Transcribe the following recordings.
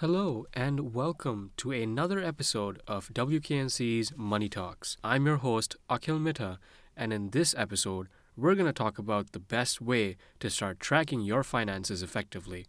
Hello, and welcome to another episode of WKNC's Money Talks. I'm your host, Akhil Mitta, and in this episode, we're going to talk about the best way to start tracking your finances effectively.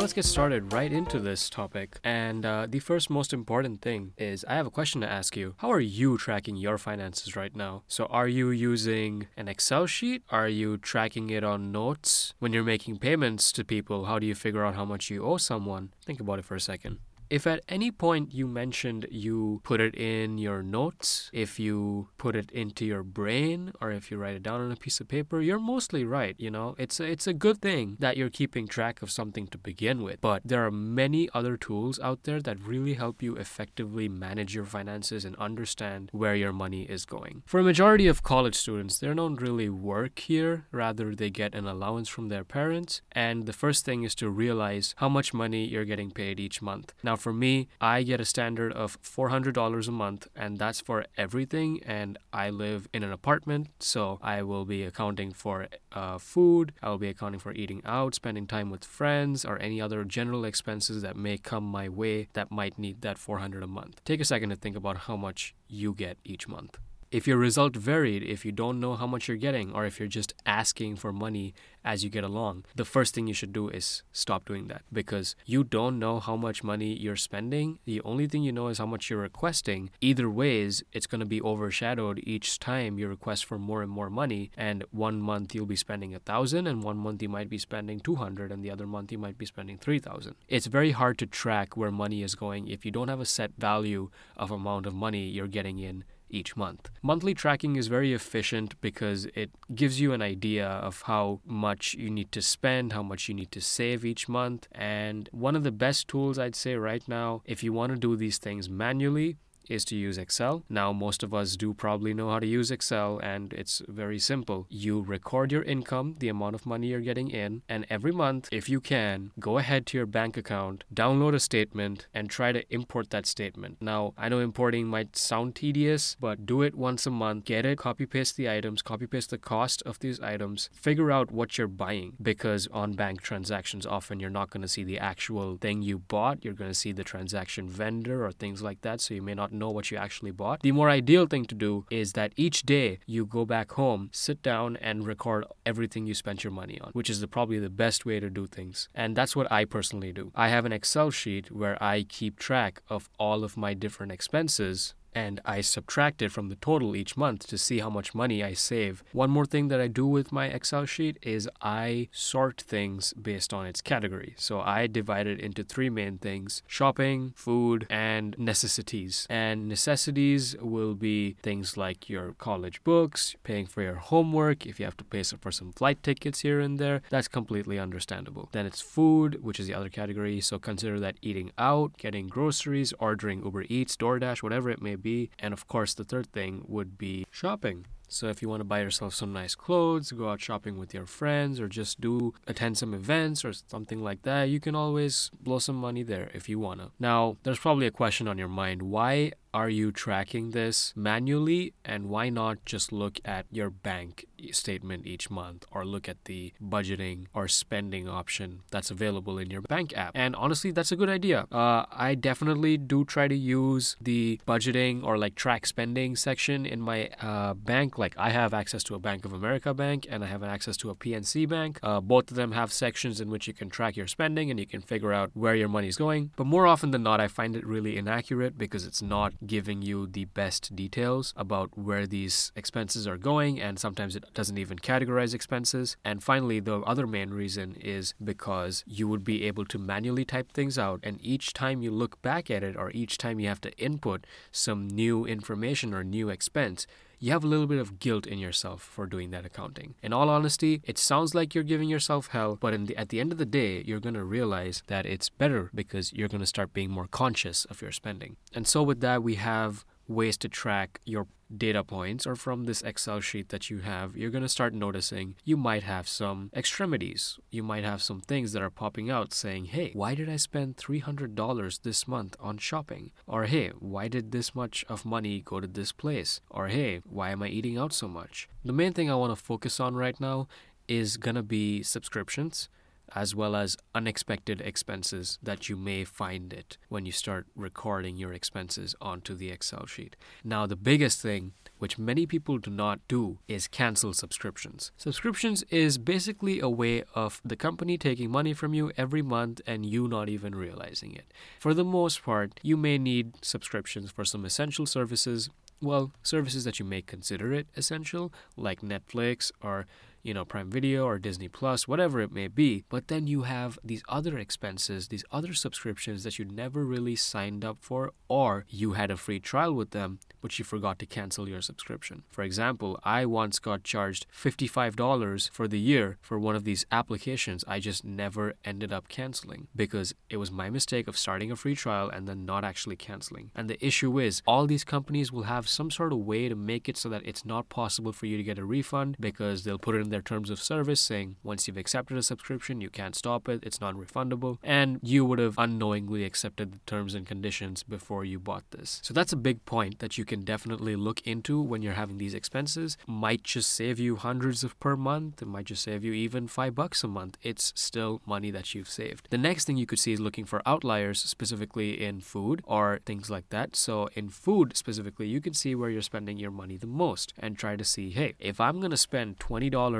Let's get started right into this topic. And uh, the first most important thing is I have a question to ask you. How are you tracking your finances right now? So, are you using an Excel sheet? Are you tracking it on notes? When you're making payments to people, how do you figure out how much you owe someone? Think about it for a second. If at any point you mentioned you put it in your notes, if you put it into your brain, or if you write it down on a piece of paper, you're mostly right. You know, it's a, it's a good thing that you're keeping track of something to begin with. But there are many other tools out there that really help you effectively manage your finances and understand where your money is going. For a majority of college students, they don't really work here. Rather, they get an allowance from their parents. And the first thing is to realize how much money you're getting paid each month. Now, for me, I get a standard of $400 a month, and that's for everything. And I live in an apartment, so I will be accounting for uh, food, I will be accounting for eating out, spending time with friends, or any other general expenses that may come my way that might need that 400 a month. Take a second to think about how much you get each month. If your result varied, if you don't know how much you're getting, or if you're just asking for money as you get along, the first thing you should do is stop doing that because you don't know how much money you're spending. The only thing you know is how much you're requesting. Either ways, it's going to be overshadowed each time you request for more and more money. And one month you'll be spending a thousand, and one month you might be spending 200, and the other month you might be spending 3,000. It's very hard to track where money is going if you don't have a set value of amount of money you're getting in each month. Monthly tracking is very efficient because it gives you an idea of how much you need to spend, how much you need to save each month. And one of the best tools I'd say right now, if you want to do these things manually, is to use Excel. Now, most of us do probably know how to use Excel, and it's very simple. You record your income, the amount of money you're getting in, and every month, if you can, go ahead to your bank account, download a statement, and try to import that statement. Now, I know importing might sound tedious, but do it once a month. Get it, copy paste the items, copy paste the cost of these items, figure out what you're buying because on bank transactions, often you're not going to see the actual thing you bought. You're going to see the transaction vendor or things like that, so you may not know what you actually bought. The more ideal thing to do is that each day you go back home, sit down, and record everything you spent your money on, which is the, probably the best way to do things. And that's what I personally do. I have an Excel sheet where I keep track of all of my different expenses and I subtract it from the total each month to see how much money I save. One more thing that I do with my Excel sheet is I sort things based on its category. So I divide it into three main things shopping, food, and necessities. And necessities will be things like your college books, paying for your homework, if you have to pay for some flight tickets here and there. That's completely understandable. Then it's food, which is the other category. So consider that eating out, getting groceries, ordering Uber Eats, DoorDash, whatever it may be. And of course, the third thing would be shopping. So if you want to buy yourself some nice clothes, go out shopping with your friends, or just do attend some events or something like that, you can always blow some money there if you wanna. Now, there's probably a question on your mind: Why are you tracking this manually and why not just look at your bank statement each month or look at the budgeting or spending option that's available in your bank app. And honestly that's a good idea. Uh, i definitely do try to use the budgeting or like track spending section in my uh, bank. Like i have access to a bank of america bank and i have access to a pnc bank. Uh, both of them have sections in which you can track your spending and you can figure out where your money is going. But more often than not i find it really inaccurate because it's not giving you the best details about where these expenses are going, and sometimes it doesn't even categorize expenses. And finally, the other main reason is because you would be able to manually type things out, and each time you look back at it, or each time you have to input some new information or new expense, you have a little bit of guilt in yourself for doing that accounting. In all honesty, it sounds like you're giving yourself hell, but the, at the end of the day, you're going to realize that it's better because you're going to start being more conscious of your spending. And so, with that, we have ways to track your data points or from this Excel sheet that you have, you're going to start noticing you might have some extremities. You might have some things that are popping out saying, hey, why did I spend $300 this month on shopping? Or hey, why did this much of money go to this place? Or hey, why am I eating out so much? The main thing I want to focus on right now is going to be subscriptions as well as unexpected expenses that you may find it when you start recording your expenses onto the Excel sheet. Now, the biggest thing which many people do not do is cancel subscriptions. Subscriptions is basically a way of the company taking money from you every month and you not even realizing it. For the most part, you may need subscriptions for some essential services well, services that you may consider it essential, like Netflix or you know, Prime Video or Disney Plus, whatever it may be. But then you have these other expenses, these other subscriptions that you never really signed up for, or you had a free trial with them, but you forgot to cancel your subscription. For example, I once got charged $55 for the year for one of these applications I just never ended up canceling because it was my mistake of starting a free trial and then not actually canceling. And the issue is, all these companies will have some sort of way to make it so that it's not possible for you to get a refund because they'll put it in their terms of service saying once you've accepted a subscription, you can't stop it, it's non refundable, and you would have unknowingly accepted the terms and conditions before you bought this. So that's a big point that you can definitely look into when you're having these expenses. Might just save you hundreds of per month, it might just save you even five bucks a month. It's still money that you've saved. The next thing you could see is looking for outliers, specifically in food or things like that. So in food specifically, you can see where you're spending your money the most and try to see, hey, if I'm gonna spend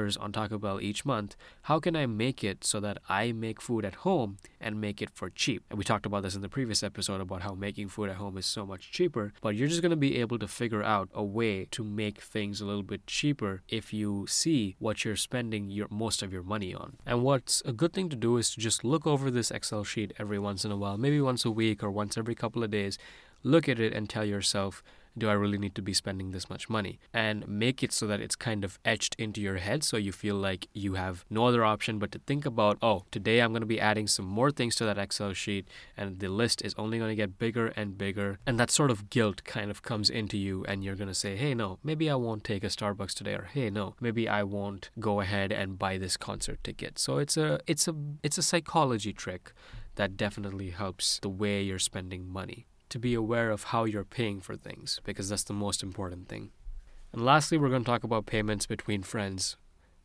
$20 on Taco Bell each month, how can I make it so that I make food at home and make it for cheap? And we talked about this in the previous episode about how making food at home is so much cheaper, but you're just going to be able to figure out a way to make things a little bit cheaper if you see what you're spending your most of your money on. And what's a good thing to do is to just look over this Excel sheet every once in a while, maybe once a week or once every couple of days. Look at it and tell yourself, do I really need to be spending this much money? And make it so that it's kind of etched into your head so you feel like you have no other option but to think about, oh, today I'm going to be adding some more things to that Excel sheet and the list is only going to get bigger and bigger. And that sort of guilt kind of comes into you and you're going to say, hey, no, maybe I won't take a Starbucks today or hey, no, maybe I won't go ahead and buy this concert ticket. So it's a it's a it's a psychology trick that definitely helps the way you're spending money to be aware of how you're paying for things because that's the most important thing. And lastly, we're going to talk about payments between friends.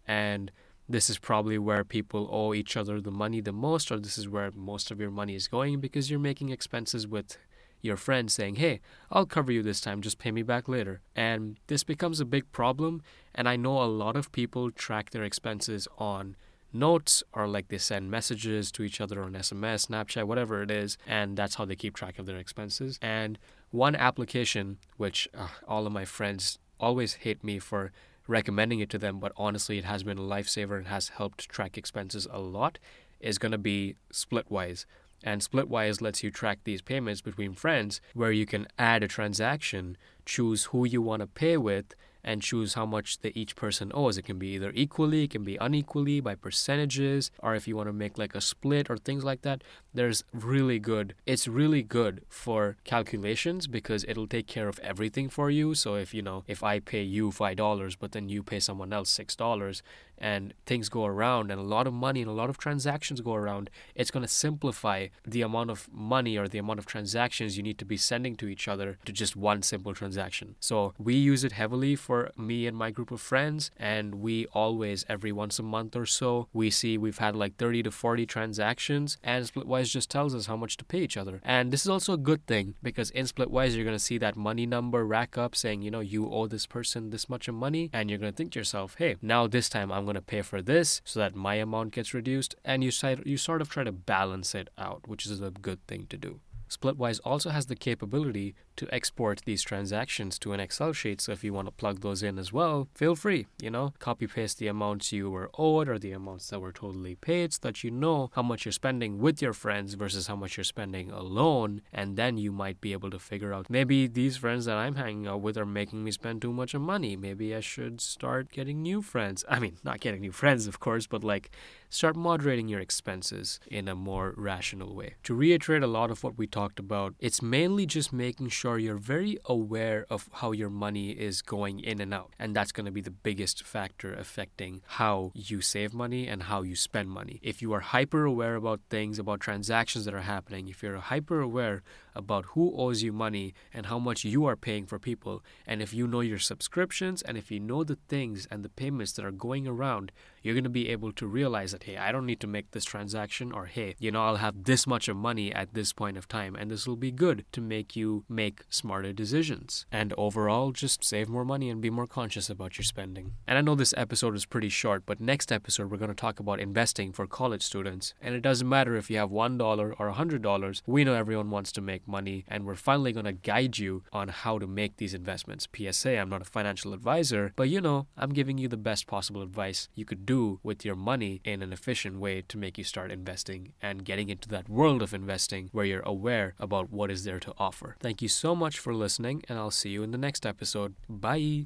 And this is probably where people owe each other the money the most, or this is where most of your money is going because you're making expenses with your friends saying, Hey, I'll cover you this time, just pay me back later. And this becomes a big problem. And I know a lot of people track their expenses on notes or like they send messages to each other on SMS, Snapchat, whatever it is, and that's how they keep track of their expenses. And one application, which uh, all of my friends always hate me for recommending it to them, but honestly, it has been a lifesaver and has helped track expenses a lot, is going to be Splitwise. And Splitwise lets you track these payments between friends where you can add a transaction, choose who you want to pay with, and choose how much the each person owes. It can be either equally, it can be unequally by percentages, or if you want to make like a split or things like that. There's really good. It's really good for calculations because it'll take care of everything for you. So if you know, if I pay you five dollars, but then you pay someone else six dollars, and things go around and a lot of money and a lot of transactions go around, it's going to simplify the amount of money or the amount of transactions you need to be sending to each other to just one simple transaction. So we use it heavily for me and my group of friends, and we always, every once a month or so, we see we've had like 30 to 40 transactions, and Splitwise just tells us how much to pay each other. And this is also a good thing because in Splitwise, you're going to see that money number rack up saying, you know, you owe this person this much of money, and you're going to think to yourself, hey, now this time I'm I'm going to pay for this so that my amount gets reduced. And you, you sort of try to balance it out, which is a good thing to do. Splitwise also has the capability to export these transactions to an Excel sheet. So if you want to plug those in as well, feel free, you know, copy paste the amounts you were owed or the amounts that were totally paid so that you know how much you're spending with your friends versus how much you're spending alone. And then you might be able to figure out maybe these friends that I'm hanging out with are making me spend too much money. Maybe I should start getting new friends. I mean, not getting new friends, of course, but like start moderating your expenses in a more rational way. To reiterate a lot of what we talked about, it's mainly just making sure sure you're very aware of how your money is going in and out. And that's going to be the biggest factor affecting how you save money and how you spend money. If you are hyper aware about things, about transactions that are happening, if you're hyper aware about who owes you money and how much you are paying for people, and if you know your subscriptions and if you know the things and the payments that are going around, you're going to be able to realize that, hey, I don't need to make this transaction, or hey, you know, I'll have this much of money at this point of time, and this will be good to make you make smarter decisions. And overall, just save more money and be more conscious about your spending. And I know this episode is pretty short, but next episode, we're going to talk about investing for college students. And it doesn't matter if you have $1 or $100, we know everyone wants to make money, and we're finally going to guide you on how to make these investments. PSA, I'm not a financial advisor, but you know, I'm giving you the best possible advice you could do with your money in an efficient way to make you start investing and getting into that world of investing where you're aware about what is there to offer. Thank you so much for listening, and I'll see you in the next episode. Bye.